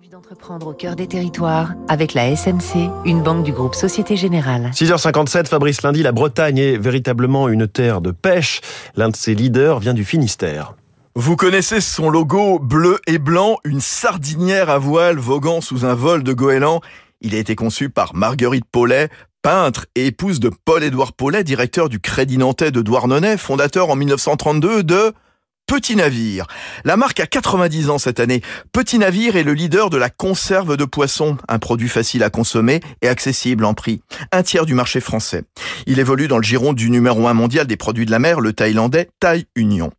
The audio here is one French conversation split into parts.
Envie d'entreprendre au cœur des territoires avec la SMC, une banque du groupe Société Générale. 6h57, Fabrice Lundi, la Bretagne est véritablement une terre de pêche. L'un de ses leaders vient du Finistère. Vous connaissez son logo bleu et blanc, une sardinière à voile voguant sous un vol de goéland. Il a été conçu par Marguerite Paulet, peintre et épouse de Paul-Édouard Paulet, directeur du Crédit Nantais de Douarnenez, fondateur en 1932 de Petit Navire. La marque a 90 ans cette année. Petit Navire est le leader de la conserve de poisson, un produit facile à consommer et accessible en prix. Un tiers du marché français. Il évolue dans le giron du numéro 1 mondial des produits de la mer, le thaïlandais Thai Union.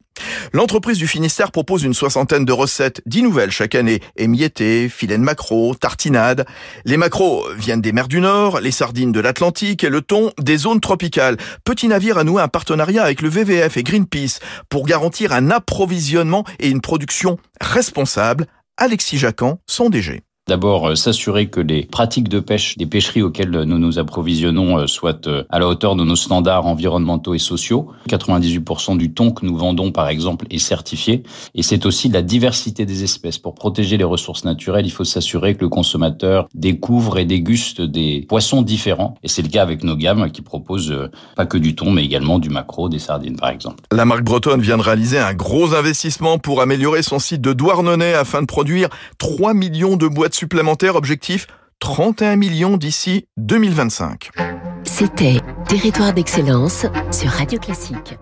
L'entreprise du Finistère propose une soixantaine de recettes, dix nouvelles chaque année. Émiettés, filets de maquereau, tartinades. Les maquereaux viennent des mers du Nord, les sardines de l'Atlantique et le thon des zones tropicales. Petit Navire a noué un partenariat avec le VVF et Greenpeace pour garantir un approvisionnement et une production responsable. Alexis Jacan, son DG. D'abord, euh, s'assurer que les pratiques de pêche des pêcheries auxquelles nous nous approvisionnons euh, soient euh, à la hauteur de nos standards environnementaux et sociaux. 98% du thon que nous vendons, par exemple, est certifié. Et c'est aussi la diversité des espèces. Pour protéger les ressources naturelles, il faut s'assurer que le consommateur découvre et déguste des poissons différents. Et c'est le cas avec nos gammes qui proposent pas que du thon, mais également du maquereau, des sardines, par exemple. La marque bretonne vient de réaliser un gros investissement pour améliorer son site de Douarnenez afin de produire 3 millions de boîtes supplémentaire, objectif 31 millions d'ici 2025. C'était Territoire d'excellence sur Radio Classique.